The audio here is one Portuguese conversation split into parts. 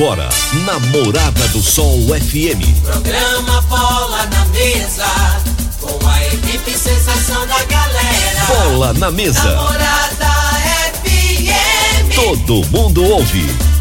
Agora, Namorada do Sol FM. Programa Bola na Mesa, com a equipe sensação da galera. Bola na Mesa. Namorada FM. Todo mundo ouve.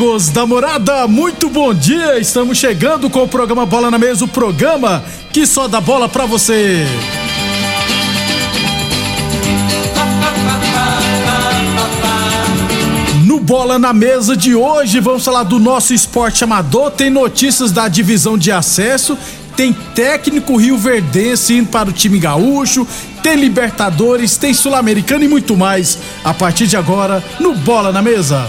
Amigos da morada, muito bom dia! Estamos chegando com o programa Bola na Mesa o programa que só dá bola pra você. No Bola na Mesa de hoje, vamos falar do nosso esporte amador. Tem notícias da divisão de acesso, tem técnico Rio Verdense indo para o time gaúcho, tem Libertadores, tem Sul-Americano e muito mais. A partir de agora, no Bola na Mesa.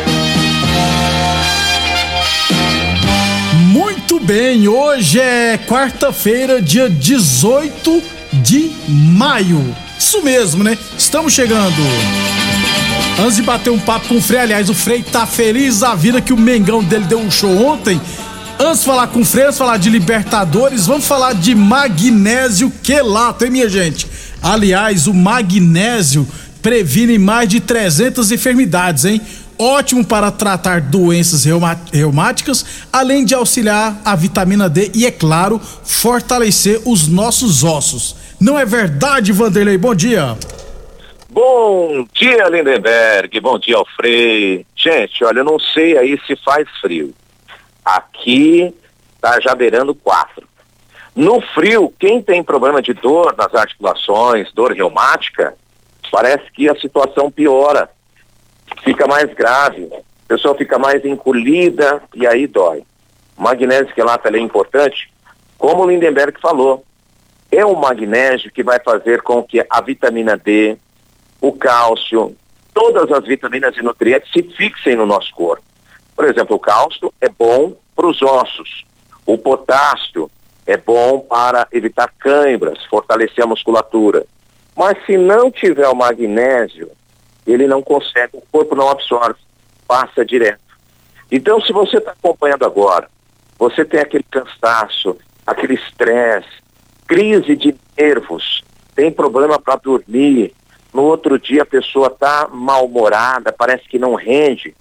Muito bem, hoje é quarta-feira, dia 18 de maio. Isso mesmo, né? Estamos chegando. Antes de bater um papo com o Frei, aliás, o Frei tá feliz da vida que o Mengão dele deu um show ontem. Antes de falar com o Frei, antes de falar de Libertadores, vamos falar de magnésio quelato, hein, minha gente? Aliás, o magnésio previne mais de 300 enfermidades, hein? Ótimo para tratar doenças reumáticas, além de auxiliar a vitamina D e, é claro, fortalecer os nossos ossos. Não é verdade, Vanderlei? Bom dia. Bom dia, Lindenberg. Bom dia, Alfrei. Gente, olha, eu não sei aí se faz frio. Aqui tá já beirando quatro. No frio, quem tem problema de dor nas articulações, dor reumática, parece que a situação piora. Fica mais grave. A pessoa fica mais encolhida e aí dói. O magnésio quelato é importante, como o Lindenberg falou. É o magnésio que vai fazer com que a vitamina D, o cálcio, todas as vitaminas e nutrientes se fixem no nosso corpo. Por exemplo, o cálcio é bom para os ossos. O potássio é bom para evitar cãibras, fortalecer a musculatura. Mas se não tiver o magnésio, ele não consegue, o corpo não absorve, passa direto. Então, se você está acompanhando agora, você tem aquele cansaço, aquele estresse, crise de nervos, tem problema para dormir, no outro dia a pessoa está mal-humorada, parece que não rende,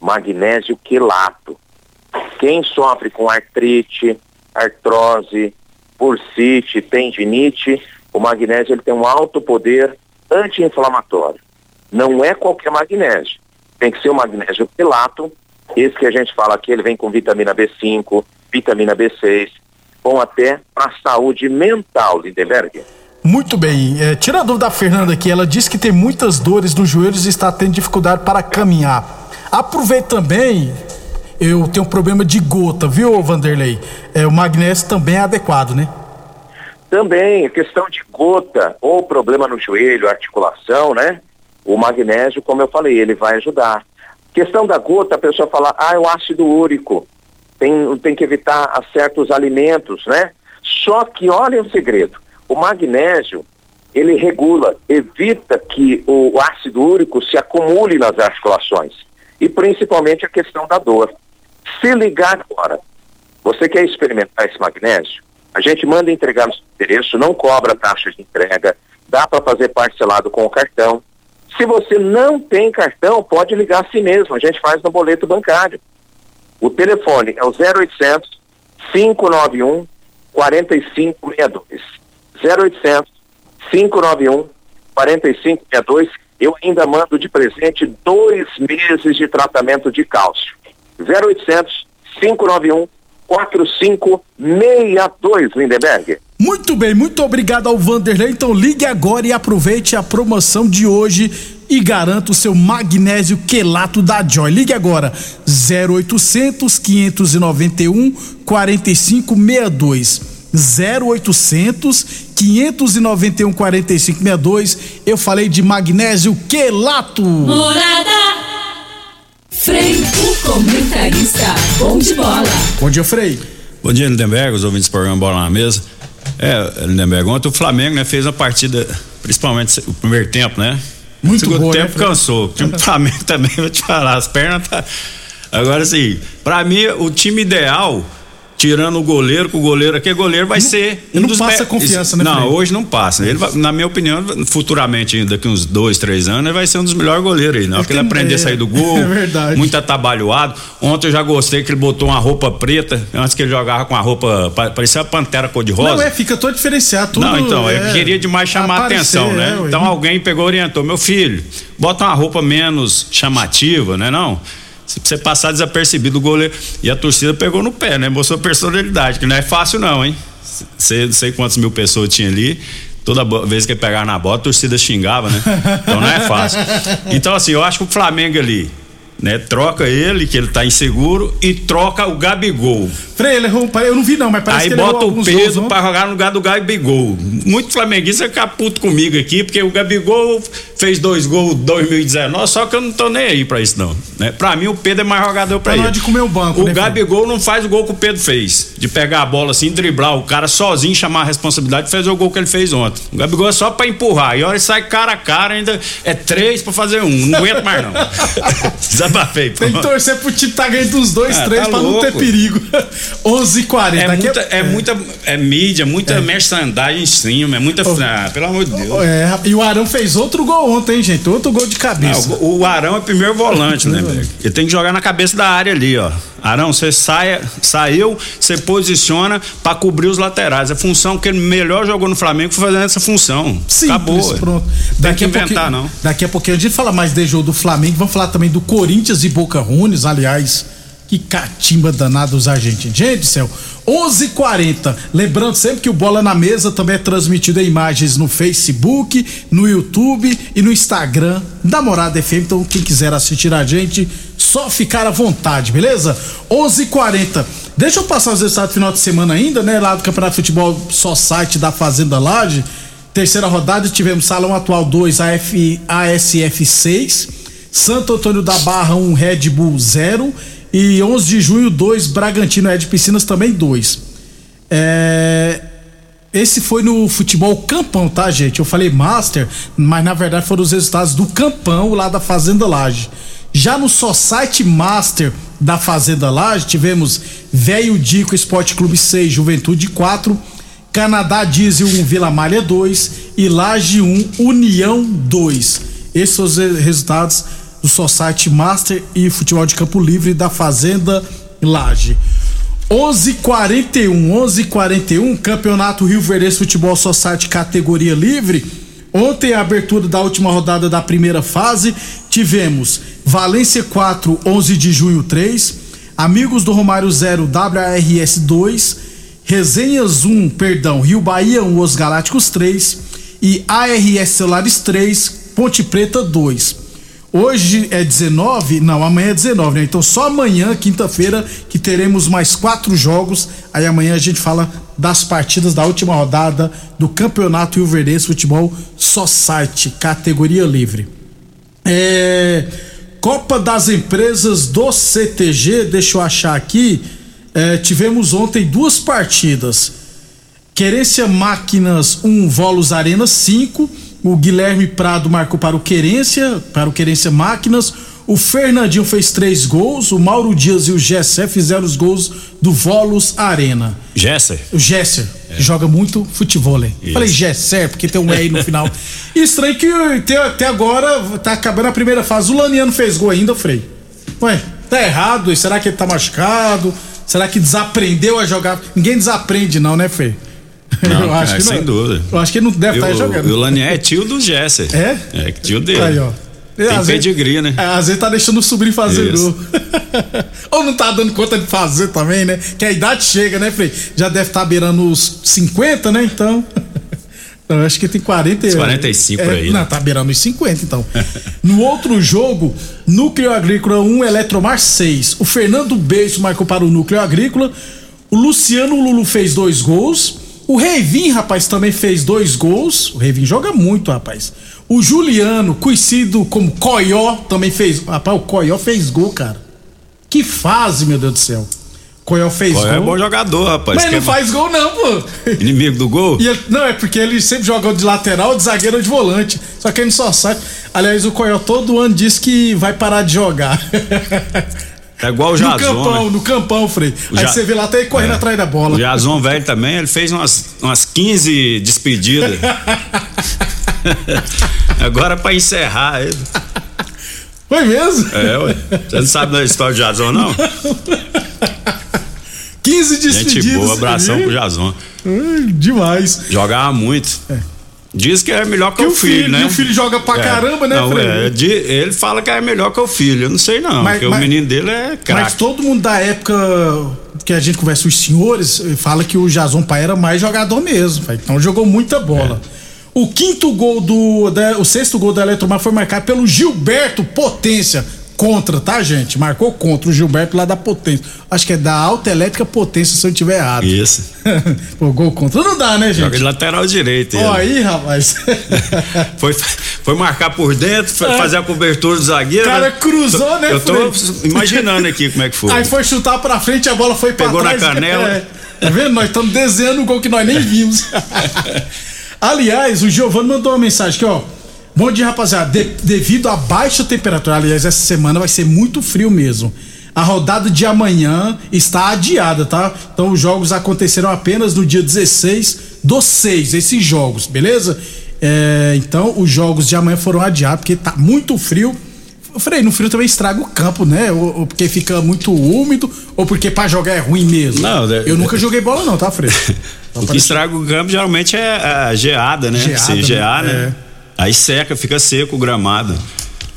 magnésio quelato. Quem sofre com artrite, artrose, bursite, tendinite, o magnésio ele tem um alto poder anti-inflamatório. Não é qualquer magnésio. Tem que ser o magnésio quelato. Esse que a gente fala aqui, ele vem com vitamina B5, vitamina B6, bom até para a saúde mental, Lindenberg. Muito bem. É, tira a dúvida da Fernanda aqui. Ela disse que tem muitas dores nos joelhos e está tendo dificuldade para caminhar. Aproveite também. Eu tenho um problema de gota, viu, Vanderlei? É, o magnésio também é adequado, né? Também, questão de gota ou problema no joelho, articulação, né? O magnésio, como eu falei, ele vai ajudar. Questão da gota, a pessoa fala, ah, é o ácido úrico. Tem, tem que evitar certos alimentos, né? Só que olha o segredo. O magnésio, ele regula, evita que o ácido úrico se acumule nas articulações. E principalmente a questão da dor. Se ligar agora, você quer experimentar esse magnésio? A gente manda entregar no seu endereço, não cobra taxa de entrega, dá para fazer parcelado com o cartão. Se você não tem cartão, pode ligar a si mesmo, a gente faz no boleto bancário. O telefone é o 0800 591 4562. 0800 591 4562. Eu ainda mando de presente dois meses de tratamento de cálcio. 0800 591 4562, Lindenberg. Muito bem, muito obrigado ao Vanderlei. Então ligue agora e aproveite a promoção de hoje e garanta o seu magnésio quelato da Joy. Ligue agora 0800 591 4562. 0800 591 4562. Eu falei de magnésio quelato. Morada. Frei, o comentarista. Bom de bola. Bom dia, Frei. Bom dia, Lindenberg, os ouvintes do programa Bola na Mesa. É, Lindenberg, ontem o Flamengo né, fez uma partida, principalmente o primeiro tempo, né? Muito o segundo boa, tempo né, cansou. O time do Flamengo também, vou te falar, as pernas tá. Agora assim, pra mim, o time ideal tirando o goleiro, que o goleiro aqui, goleiro vai ser. não passa confiança, né, Não, hoje não passa. Ele vai- na minha opinião, futuramente, daqui uns dois, três anos, ele vai ser um dos melhores goleiros aí. Não, porque ele tem- aprender a é, sair do gol, é verdade. muito atabalhoado. Ontem eu já gostei que ele botou uma roupa preta, antes que ele jogava com a roupa, pa- parecia uma pantera cor-de-rosa. Não, é, fica todo diferenciado. Tudo, Não, então, é, eu queria demais chamar a aparecer, atenção, né? é, então alguém pegou e orientou, meu filho, bota uma roupa menos chamativa, né não? Se você passar desapercebido o goleiro. E a torcida pegou no pé, né? Mostrou personalidade, que não é fácil não, hein? Sei, sei quantas mil pessoas tinha ali. Toda vez que pegava na bola, a torcida xingava, né? Então não é fácil. Então, assim, eu acho que o Flamengo ali, né? Troca ele, que ele tá inseguro, e troca o Gabigol. Frei, ele errou, eu não vi não, mas parece Aí que ele bota o Pedro pra jogar no lugar do Gabigol. Muito flamenguista fica puto comigo aqui, porque o Gabigol fez dois gols em 2019, só que eu não tô nem aí pra isso, não. Né? Pra mim, o Pedro é mais jogador pra Tá ele. de comer o banco, O né? Gabigol não faz o gol que o Pedro fez. De pegar a bola assim, driblar o cara sozinho, chamar a responsabilidade e fazer o gol que ele fez ontem. O Gabigol é só pra empurrar. E a hora que sai cara a cara, ainda é três pra fazer um. Não aguento mais, não. Desabafei, pô. Tem que torcer pro time tá ganhando dos dois, Ah, três tá pra não ter louco. perigo. 11h40. É muita, é, muita é mídia, muita merchandising em cima, é muita. Ah, pelo amor de Deus. É, e o Arão fez outro gol ontem, hein, gente? Outro gol de cabeça. o, o Arão é primeiro volante, né? Ele tem que jogar na cabeça da área ali, ó. Arão, você saia, saiu, você posiciona pra cobrir os laterais. A função que ele melhor jogou no Flamengo foi fazendo essa função. Simples, Acabou. pronto. Tem que inventar, não. Daqui a pouquinho a gente fala mais de jogo do Flamengo, vamos falar também do Corinthians e Boca Juniors, aliás, que catimba danada os argentinos. Gente do céu, 11:40. Lembrando sempre que o Bola na Mesa também é transmitido em imagens no Facebook, no YouTube e no Instagram da Morada FM. Então, quem quiser assistir a gente, só ficar à vontade, beleza? 11:40. Deixa eu passar os resultados do final de semana ainda, né? Lá do Campeonato de Futebol só site da Fazenda Laje. Terceira rodada tivemos Salão Atual 2, AF, ASF 6, Santo Antônio da Barra 1, Red Bull 0 e 11 de junho 2, Bragantino Ed Piscinas também 2. É, esse foi no futebol campão, tá, gente? Eu falei Master, mas na verdade foram os resultados do campão lá da Fazenda Laje. Já no só site Master da Fazenda Laje, tivemos Velho Dico Esporte Clube 6, Juventude 4, Canadá Diesel 1, Vila Malha 2 e Laje 1, União 2. Esses são os re- resultados do site Master e Futebol de Campo Livre da Fazenda Laje. 11:41, 11:41, Campeonato Rio Verde Futebol Society categoria livre. Ontem a abertura da última rodada da primeira fase, tivemos Valência 4, 11 de junho 3, Amigos do Romário 0, WRS 2, Resenhas 1, perdão, Rio Bahia 1, Os Galácticos 3 e ARS Celulares 3, Ponte Preta 2. Hoje é 19, não, amanhã é 19, né? Então só amanhã, quinta-feira, que teremos mais quatro jogos. Aí amanhã a gente fala das partidas da última rodada do Campeonato Rio Futebol Society, categoria livre. É, Copa das Empresas do CTG, deixa eu achar aqui. é, tivemos ontem duas partidas. Querência Máquinas 1, Volos Arena 5. O Guilherme Prado marcou para o Querência, para o Querência Máquinas. O Fernandinho fez três gols. O Mauro Dias e o Gessé fizeram os gols do Volos Arena. Gesser. O Gesser. que joga muito futebol. hein? Isso. Falei Gesser, porque tem um E aí no final. Estranho que até agora tá acabando a primeira fase. O Laniano fez gol ainda, Frei. Ué, tá errado. Será que ele tá machucado? Será que desaprendeu a jogar? Ninguém desaprende, não, né, Frei? Não, é, sem dúvida. Eu acho que ele não deve E estar o, jogando. o Lanier é tio do Jesser. É? É, tio dele. Aí, ó. Tem Às vezes- pedigree, né? É, às vezes tá deixando o sobrinho fazer gol. Ou não tá dando conta de fazer também, né? Que a idade chega, né, Frei? Já deve estar beirando os 50, né? Então. Eu acho que tem 40. Uns 45 por aí, Não, né? tá beirando os 50, então. no outro jogo, Núcleo Agrícola 1, Eletromar 6. O Fernando Beijo marcou para o Núcleo Agrícola. O Luciano Lulu fez dois gols. O Reivinho, rapaz, também fez dois gols. O Reivinho joga muito, rapaz. O Juliano, conhecido como Coió, também fez. Rapaz, o Coió fez gol, cara. Que fase, meu Deus do céu. Coió fez Qual gol. é bom jogador, rapaz. Mas Que não é faz gol, não, pô. Inimigo do gol? Ele- não, é porque ele sempre jogou de lateral, de zagueiro ou de volante. Só que ele só sai. Aliás, o Coió todo ano diz que vai parar de jogar. É igual o no Jason. campão, né? no campão, Frei. Aí Ja- você vê lá até ele correndo É. atrás da bola. O Jason velho também, ele fez umas, umas 15 despedidas. Agora pra encerrar ele. Foi mesmo? É, ué. Você não sabe da história do Jason, não? 15 despedidas. Gente boa, abração pro Jason. ih, Demais. Jogava muito. Diz que é melhor que E o filho, filho, né? e o filho joga pra É. caramba, né, não, é, de- ele fala que é melhor que o filho. Eu não sei não, Mas- porque mas- o menino dele é Mas craque. todo mundo da época que a gente conversa, os senhores, eh, fala que o Jason Pai era mais jogador mesmo. Então jogou muita bola. O quinto gol do. da- o sexto gol da Eletromar foi marcado pelo Gilberto Potência. Contra, tá, gente? Marcou contra o Gilberto lá da Potência. Acho que é da Alta Elétrica Potência, se eu estiver errado. Isso. Pô, gol contra. Não dá, né, Joga gente? de lateral direito. Ó, aí, rapaz. Foi, foi marcar por dentro, foi É. fazer a cobertura do zagueiro. O cara né? cruzou, né, Eu tô Frei? imaginando aqui como é que foi. Aí foi chutar pra frente, a bola foi pra Pegou na trás. canela. É. Tá vendo? Nós estamos desenhando um gol que nós nem vimos. aliás, o Giovanni mandou uma mensagem aqui, ó. Bom dia, rapaziada. De- devido à baixa temperatura, aliás, essa semana vai ser muito frio mesmo. A rodada de amanhã está adiada, tá? Então os jogos aconteceram apenas no dia 16 do 6, esses jogos, beleza? É, então os jogos de amanhã foram adiados porque tá muito frio. Eu falei, no frio também estraga o campo, né? Ou, ou porque fica muito úmido, ou porque pra jogar é ruim mesmo. Não, é- eu nunca joguei bola, não, tá, Frei? O que estraga o campo geralmente é a geada, né? Geada, Se né? gear, né? É. Aí seca, fica seco o gramado.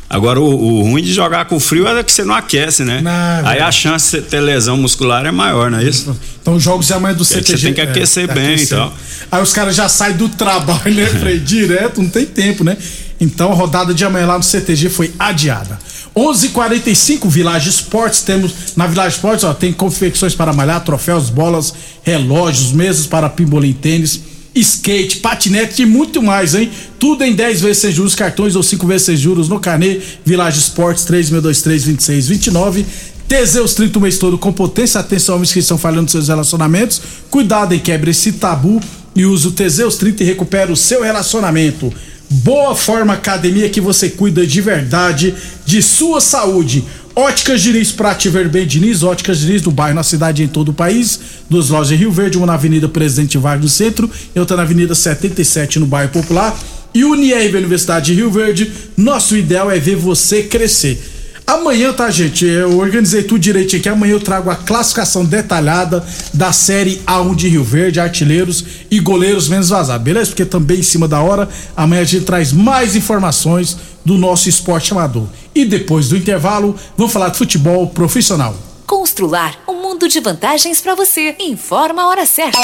Agora, o, o ruim de jogar com frio é que você não aquece, né? Não, é Aí a chance de ter lesão muscular é maior, não é isso? Então os jogos de amanhã do aí você CTG. tem que aquecer bem e tal. Aí os caras já saem do trabalho, né, Frei? Direto, não tem tempo, né? Então a rodada de amanhã lá no CTG foi adiada. 11:45 Village Esportes temos na Village Esportes ó tem confecções para malhar, troféus, bolas, relógios, mesas para pimbolim tênis, skate, patinete e muito mais, hein? Tudo em 10 vezes sem juros, cartões ou 5 vezes sem juros no carnê. Village Esportes 3623 2629 Teseus 30 o mês todo com potência. Atenção, homens que estão falhando seus relacionamentos. Cuidado e quebre esse tabu e use o Teseus 30 e recupera o seu relacionamento. Boa Forma Academia que você cuida de verdade de sua saúde. Óticas Diniz pra te ver bem, Diniz. Óticas Diniz no bairro, na cidade em todo o país. Duas lojas em Rio Verde, uma na Avenida Presidente Vargas no centro e outra na Avenida 77 no bairro Popular. E Unirv Universidade de Rio Verde. Nosso ideal é ver você crescer. Amanhã, tá, gente? Eu organizei tudo direitinho aqui. Amanhã eu trago a classificação detalhada da série A1 de Rio Verde, artilheiros e goleiros menos vazados, beleza? Porque também em cima da hora, amanhã a gente traz mais informações do nosso esporte amador. E depois do intervalo, vamos falar de futebol profissional. Constrular um mundo de vantagens para você. Informa a hora certa.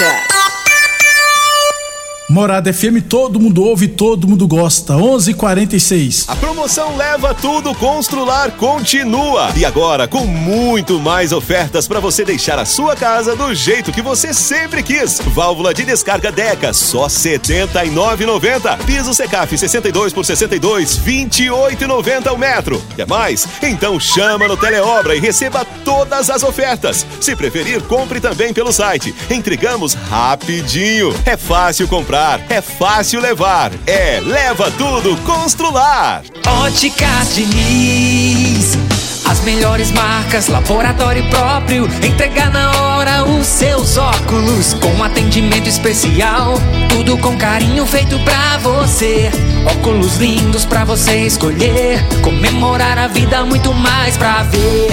Morada FM, todo mundo ouve, todo mundo gosta. 11:46. A promoção Leva Tudo Constrular continua. E agora com muito mais ofertas para você deixar a sua casa do jeito que você sempre quis. Válvula de descarga Deca, só R$ 79,90. Piso Secaf 62 por 62, 28,90 o metro. Quer mais? Então chama no Teleobra e receba todas as ofertas. Se preferir, compre também pelo site. Entregamos rapidinho. É fácil comprar, é fácil levar. É Leva Tudo Constrular. Óticas Diniz, as melhores marcas, laboratório próprio. Entregar na hora os seus óculos com atendimento especial. Tudo com carinho feito pra você. Óculos lindos pra você escolher. Comemorar a vida, muito mais pra ver.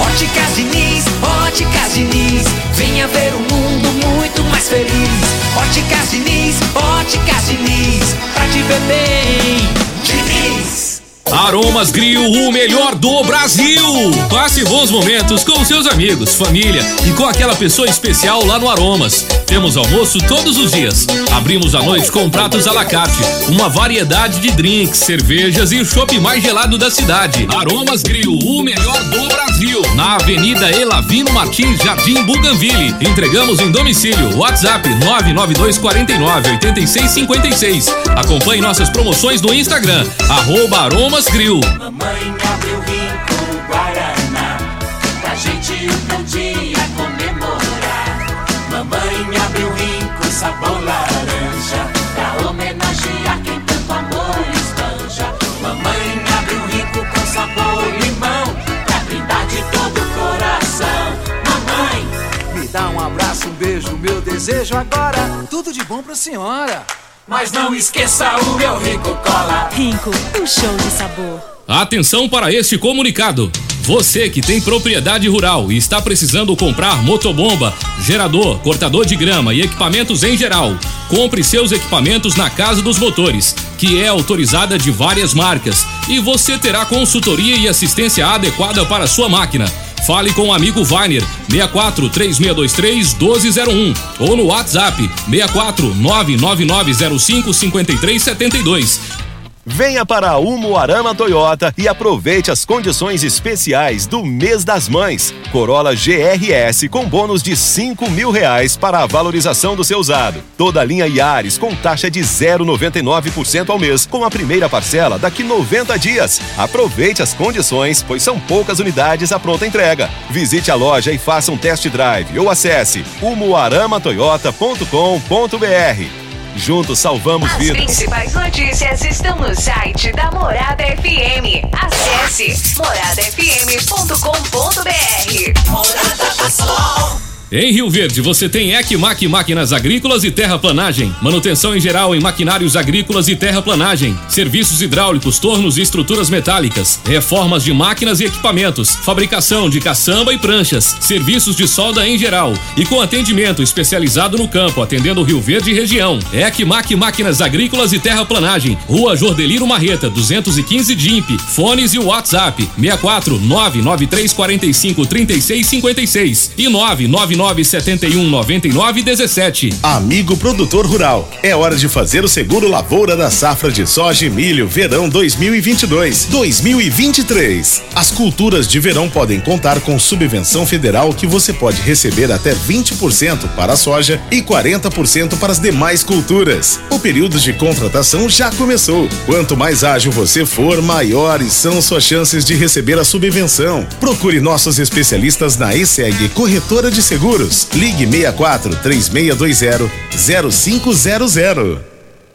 Óticas Diniz, Óticas Diniz, venha ver um mundo muito mais feliz. Óticas Diniz, Óticas Diniz, pra te ver bem. Diniz. Aromas Grill, o melhor do Brasil. Passe bons momentos com seus amigos, família e com aquela pessoa especial lá no Aromas. Temos almoço todos os dias. Abrimos à noite com pratos à la carte, uma variedade de drinks, cervejas e o chopp mais gelado da cidade. Aromas Grill, o melhor do Brasil. Na Avenida Elavino Martins, Jardim Buganville. Entregamos em domicílio. WhatsApp 99249 8656. Acompanhe nossas promoções no Instagram, arroba Aromas Grill. Mamãe abriu rico Guaraná Pra gente um dia comemorar Mamãe abriu rico sabor laranja Pra homenagear quem tanto amor espanja Mamãe abriu rico com sabor limão Pra brindar de todo o coração Mamãe Me dá um abraço, um beijo, meu desejo agora. Tudo de bom pra senhora. Mas não esqueça o meu rico cola Rinco, um show de sabor. Atenção para este comunicado. Você que tem propriedade rural e está precisando comprar motobomba, gerador, cortador de grama e equipamentos em geral, compre seus equipamentos na Casa dos Motores, que é autorizada de várias marcas, e você terá consultoria e assistência adequada para sua máquina. Fale com o amigo Vainer 64 3623 1201 ou no WhatsApp 64 99905 5372. Venha para a Umuarama Toyota e aproveite as condições especiais do mês das mães. Corolla GRS com bônus de 5 mil reais para a valorização do seu usado. Toda a linha Yaris com taxa de 0,99% ao mês, com a primeira parcela daqui 90 dias. Aproveite as condições, pois são poucas unidades à pronta entrega. Visite a loja e faça um test drive ou acesse umuaramatoyota.com.br. Juntos salvamos As vidas. principais notícias estão no site da Morada FM. Acesse moradafm.com.br. Morada do Sol Em Rio Verde, você tem Ecmac Máquinas Agrícolas e Terraplanagem. Manutenção em geral em maquinários agrícolas e terraplanagem. Serviços hidráulicos, tornos e estruturas metálicas. Reformas de máquinas e equipamentos. Fabricação de caçamba e pranchas. Serviços de solda em geral. E com atendimento especializado no campo, atendendo Rio Verde e região. Ecmac Máquinas Agrícolas e Terraplanagem. Rua Jordeliro Marreta, 215 DIMP. Fones e WhatsApp: 64 993 45 36 56 e 999 71 99 17. Amigo produtor rural, é hora de fazer o seguro lavoura da safra de soja e milho verão 2022, 2023. As culturas de verão podem contar com subvenção federal que você pode receber até 20% para a soja e 40% para as demais culturas. O período de contratação já começou. Quanto mais ágil você for, maiores são suas chances de receber a subvenção. Procure nossos especialistas na ESEG Corretora de Seguros. Ligue 64 3620 0500.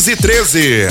213.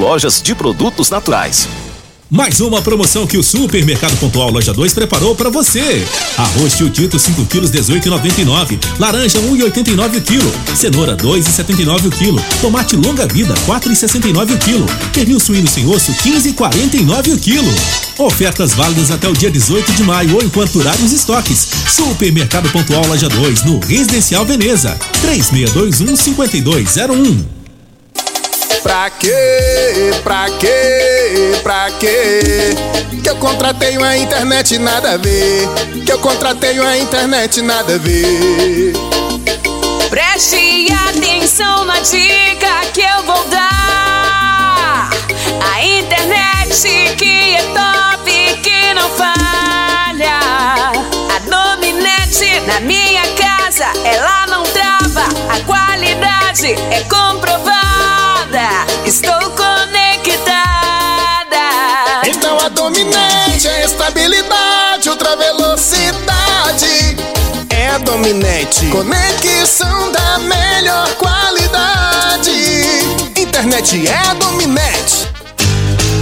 lojas de produtos naturais. Mais uma promoção que o Supermercado Pontual Loja 2 preparou para você. Arroz tio Tito 5 quilos 18,99. Laranja 1,89 o quilo. Cenoura 2,79 o quilo. Tomate longa vida 4,69 o quilo. Pernil suíno sem osso 15,49 o quilo. Ofertas válidas até o dia 18 de maio ou enquanto durarem os estoques. Supermercado Pontual Loja 2 no Residencial Veneza 3621 5201. Pra quê? Pra quê? Pra quê? Que eu contratei uma internet nada a ver. Que eu contratei uma internet nada a ver. Preste atenção na dica que eu vou dar. A internet que é top, que não falha. A dominante na minha casa, ela não trava. A qualidade é comprovada. Estou conectada. Então a dominante é estabilidade, ultra velocidade. É a dominante. Conexão da melhor qualidade. Internet é a dominante.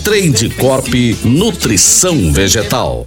Trade Corp Nutrição Vegetal.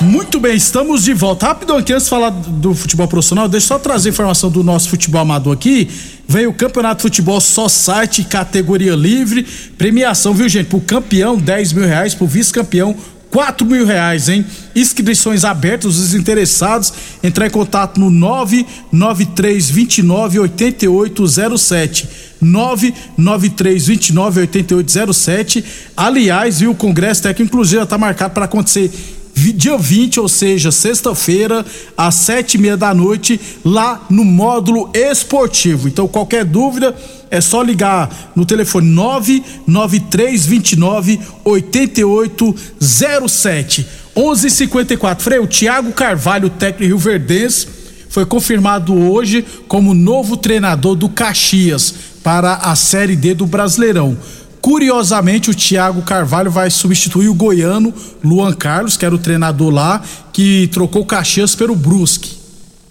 Muito bem, estamos de volta. Rápido aqui, antes de falar do futebol profissional, deixa eu só trazer informação do nosso futebol amador aqui. Veio o Campeonato de Futebol só site, categoria livre. Premiação, viu, gente? Pro campeão, 10 mil reais. Pro vice-campeão, 4 mil reais, hein? Inscrições abertas, os interessados, entrar em contato no 99329 8807. 99329 8807. Aliás, viu, o Congresso Técnico, inclusive, já tá marcado para acontecer dia 20, ou seja, sexta-feira, às sete e meia da noite, lá no módulo esportivo. Então, qualquer dúvida, é só ligar no telefone 99329 8807. 11:54. Frei, o Thiago Carvalho, técnico Rio Verdense, foi confirmado hoje como novo treinador do Caxias para a Série D do Brasileirão. Curiosamente, o Thiago Carvalho vai substituir o goiano Luan Carlos, que era o treinador lá, que trocou o Caxias pelo Brusque.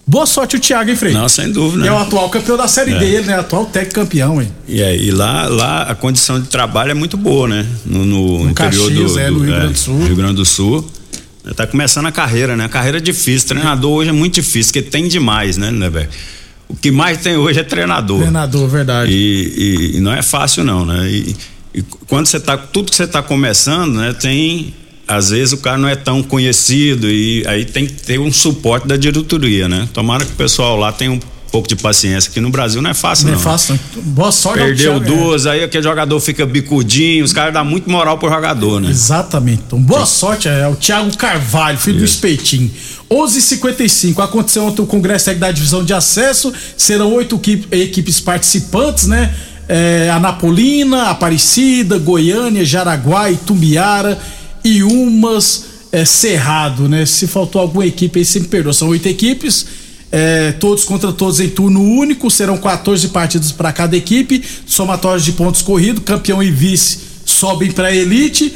Boa sorte o Thiago, hein, Frei? Não, sem dúvida. É né? o atual campeão da Série É. D, ele, né? Atual técnico campeão, hein? E, aí, lá, lá a condição de trabalho é muito boa, né? No, no interior Caxias, do, é, do- no Rio Grande do Sul. Rio Grande do Sul. Tá começando a carreira, né? A carreira é difícil. Treinador hoje é muito difícil, porque tem demais, né, né, velho? O que mais tem hoje é treinador. Treinador, verdade. E, e- e não é fácil, não, né? E, e quando você tá. Tudo que você tá começando, né? Tem. Às vezes o cara não é tão conhecido e aí tem que ter um suporte da diretoria, né? Tomara que o pessoal lá tenha um pouco de paciência, que no Brasil não é fácil, Não não. é fácil, não. Boa sorte Perdeu Thiago, é. duas, aí aquele jogador fica bicudinho, os caras dão muito moral pro jogador, né? Exatamente. Então, boa sorte é o Thiago Carvalho, filho do Espetinho. 11:55 aconteceu ontem o Congresso da Divisão de Acesso. Serão oito equi- equipes participantes, né? É, Anapolina, Aparecida, Goiânia, Jaraguá, Itumbiara e umas é, Cerrado, né? Se faltou alguma equipe aí, sempre perdoa. São oito equipes. é, todos contra todos em turno único, serão 14 partidas para cada equipe, somatórios de pontos corridos, campeão e vice sobem para a elite,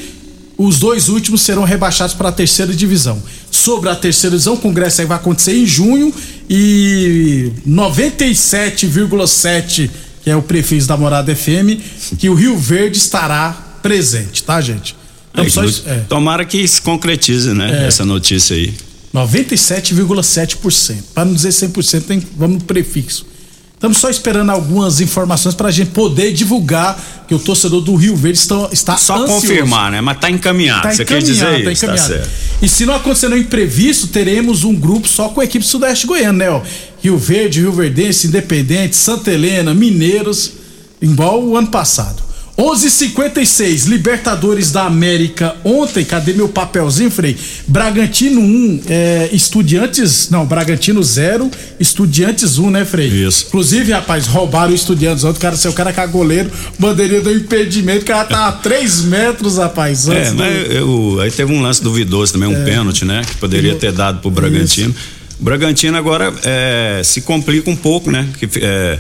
os dois últimos serão rebaixados para a terceira divisão. Sobre a terceira divisão, o congresso aí vai acontecer em junho e 97,7 que é o prefeito da Morada FM, que o Rio Verde estará presente, tá, gente? Então, só isso- é. Tomara que se concretize, né? É. Essa notícia aí. 97,7%. Para não dizer 100%, tem, vamos no prefixo. Estamos só esperando algumas informações para a gente poder divulgar que o torcedor do Rio Verde está, está Só ansioso. confirmar, né? Mas tá encaminhado. Tá Você quer dizer encaminhado, tá isso? Tá encaminhado. certo. E se não acontecer nenhum imprevisto, teremos um grupo só com a equipe Sudeste Goiano, né? ó? Rio Verde, Rio Verdense, Independente, Santa Helena, Mineiros, igual o ano passado. 11:56 Libertadores da América ontem, cadê meu papelzinho, Frei? Bragantino 1, é, Estudiantes, não, Bragantino 0, Estudiantes 1, né, Frei? Isso. Inclusive, rapaz, roubaram o Estudiantes ontem, o cara, seu cara é goleiro, bandeirinha do impedimento, o cara tá a 3 metros, rapaz. É, do- mas eu- aí teve um lance duvidoso também, um É. pênalti, né? Que poderia ter dado pro Bragantino. O Bragantino agora é, se complica um pouco, né? Que, é,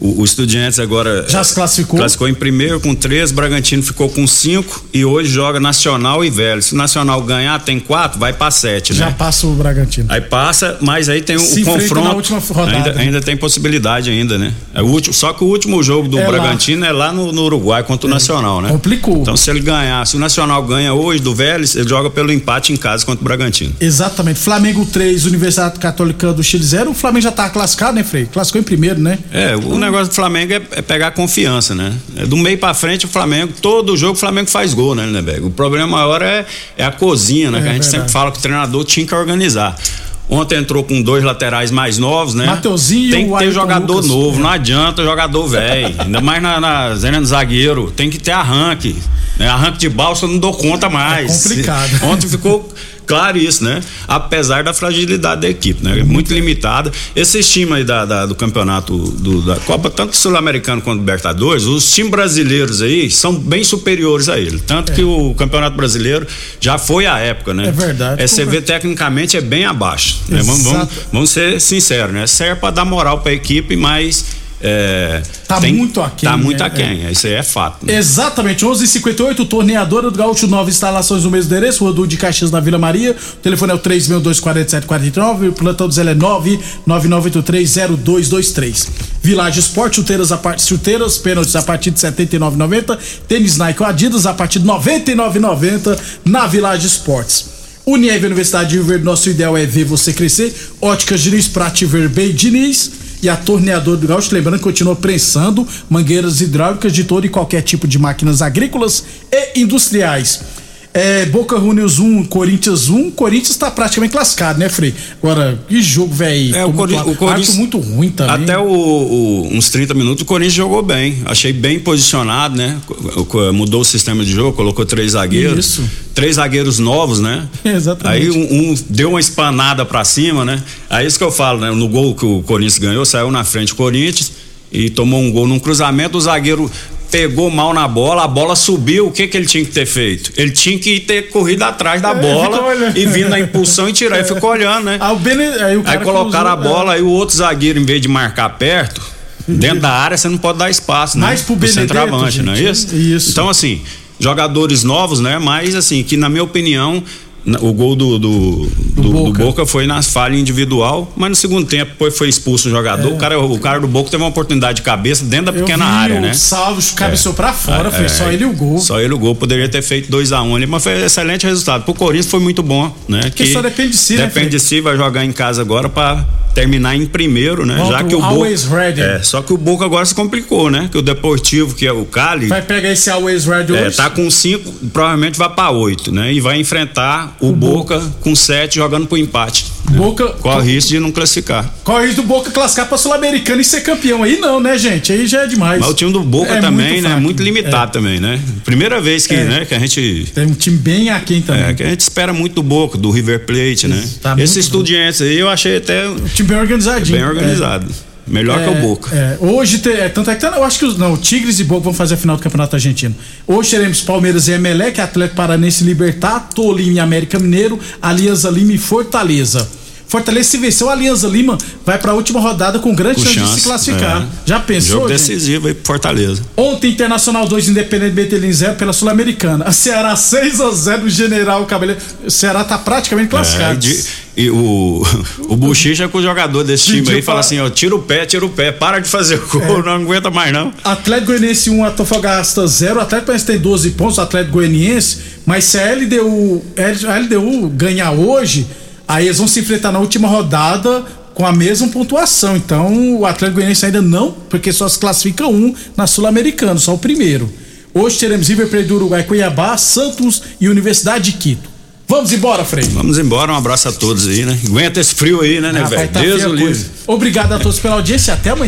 o, o Estudiantes agora. Já se classificou? Classificou em primeiro com três, Bragantino ficou com cinco e hoje joga Nacional e Velho. Se o Nacional ganhar, tem quatro, vai pra sete, Já né? passa o Bragantino. Aí passa, mas aí tem o, Se o confronto. na última rodada. Ainda, ainda tem possibilidade ainda, né? É o último, só que o último jogo do É lá. Bragantino é lá no, no Uruguai contra o Nacional, né? Complicou. Então se ele ganhar, se o Nacional ganha hoje do Vélez, ele joga pelo empate em casa contra o Bragantino. Exatamente. Flamengo 3, Universidade Católica do Chile 0. O Flamengo já tá classificado, né, Frei? Classificou em primeiro, né? É, o negócio do Flamengo é, é pegar confiança, né? É do meio pra frente o Flamengo, todo jogo o Flamengo faz gol, né, Lindeberg? O problema maior é, é a cozinha, né? É que a gente sempre fala que o treinador tinha que organizar. Ontem entrou com dois laterais mais novos, né? Mateuzinho Tem que ter jogador Lucas. novo, não adianta jogador velho. Ainda mais na, na zona do zagueiro. Tem que ter arranque. Né? Arranque de balsa eu não dou conta mais. É complicado. Ontem ficou claro isso, né? Apesar da fragilidade da equipe, né? Muito limitada. Esses times aí da, da- do campeonato do- da Copa, tanto sul-americano quanto Libertadores, os times brasileiros aí são bem superiores a ele. Tanto que o campeonato brasileiro já foi a época, né? É verdade. É, você vê tecnicamente é bem abaixo. né? Vamos, vamos, vamos ser sinceros, né? Serve pra dar moral pra equipe, mas. É, Tá muito aquém, Tá muito né? aquém. Isso aí é fato. né? Exatamente, 11:58 torneadora do Gaúcho Nova Instalações no mesmo endereço, Duque de Caxias na Vila Maria. O telefone é o 3624749, o plantão do Zé é 999830223. Village Esporte, chuteiras a parte chuteiras, pênaltis a partir de 79,90, tênis Nike ou Adidas a partir de 99,90 na Village Esportes. Unieve Universidade de Rio Verde, nosso ideal é ver você crescer. Óticas Diniz, Prate Verbei Diniz e a torneadora do Gaúcho, lembrando que continua prensando mangueiras hidráulicas de todo e qualquer tipo de máquinas agrícolas e industriais. É, Boca Juniors 1, Corinthians 1. Corinthians tá praticamente classificado, né, Frei? Agora, que jogo, velho. É, o, Cori- o Corinthians. muito ruim também. Até o- o- uns 30 minutos o Corinthians jogou bem. Achei bem posicionado, né? Mudou o sistema de jogo, colocou três zagueiros. Isso. Três zagueiros novos, né? Exatamente. Aí um, um deu uma espanada pra cima, né? Aí isso que eu falo, né? No gol que o Corinthians ganhou, saiu na frente o Corinthians e tomou um gol num cruzamento, o zagueiro pegou mal na bola, a bola subiu, o que que ele tinha que ter feito? Ele tinha que ter corrido atrás da É, bola e vindo na impulsão e tirar. Ele ficou olhando, né? Ah, Bene- aí, Aí colocaram a cruzou, bola, aí o outro zagueiro, em vez de marcar perto, dentro da área, você não pode dar espaço, né? Mais pro Benedetto, centroavante, não é isso? Isso. Então, assim, jogadores novos, né? Mas, assim, que na minha opinião, o gol do, do, do- do Boca. Boca. foi na falha individual, mas no segundo tempo depois foi expulso o jogador. O, cara, o cara do Boca teve uma oportunidade de cabeça dentro da É. Pequena vi área, né? Salvo cabeceou pra fora, foi É, só ele e o gol. Só ele o gol. Poderia ter feito 2x1 um ali, mas foi um excelente resultado. Pro Corinthians foi muito bom, né? Porque só depende de si, né, Depende Fred? de si, vai jogar em casa agora pra terminar em primeiro, né? Volta Já que o Boca. Always Ready. É, só que o Boca agora se complicou, né? Que o Deportivo, que é o Cali. Vai pegar esse Always Red É, hoje. tá com cinco, provavelmente vai pra oito, né? E vai enfrentar o, Boca, com sete jogando pro empate. Boca. Corre risco de não classificar. Corre do Boca classificar pra Sul-Americana e ser campeão. Aí não, né, gente? Aí já é demais. Mas o time do Boca É também, muito né? fraco. Muito limitado também, né? Primeira vez que, É. né, que a gente Tem um time bem aquém também. É, que a gente espera muito do Boca, do River Plate, né? Tá Esse estudiantes aí eu achei até O time bem organizadinho. bem organizado. Melhor que o Boca. É, hoje, te- é, tanto é que tá- eu acho que os, não, Tigres e Boca vão fazer a final do Campeonato Argentino. Hoje teremos Palmeiras e Emelec, Atlético Paranense Libertar, Tolima e América Mineiro, Alianza Lima e Fortaleza. Fortaleza, se vencer o Alianza Lima, vai pra última rodada com grande Com chance, de chance, se classificar. é. Já pensou? Jogo gente? decisivo aí pro Fortaleza. Ontem, Internacional 2, Independente Betelin 0 pela Sul-Americana. A Ceará 6 a 0 General Cabeleiro. O Ceará tá praticamente É, classificado. e de- e o, o Buchicha com o jogador desse time aí fala assim, ó, tira o pé, tira o pé, para de fazer gol, não aguenta mais não. Atlético Goianiense 1, Antofagasta 0. O Atlético Goianiense tem 12 pontos, Atlético Goianiense. Mas se a LDU, a LDU ganhar hoje, aí eles vão se enfrentar na última rodada com a mesma pontuação. Então o Atlético Goianiense ainda não, porque só se classifica um na Sul-Americana, só o primeiro. Hoje teremos River Plate do Uruguai, Cuiabá, Santos e Universidade de Quito. Vamos embora, Frei. Vamos embora, um abraço a todos aí, né? Aguenta esse frio aí, né, né, velho? tá Deus o livre. Obrigado a todos pela audiência e até amanhã.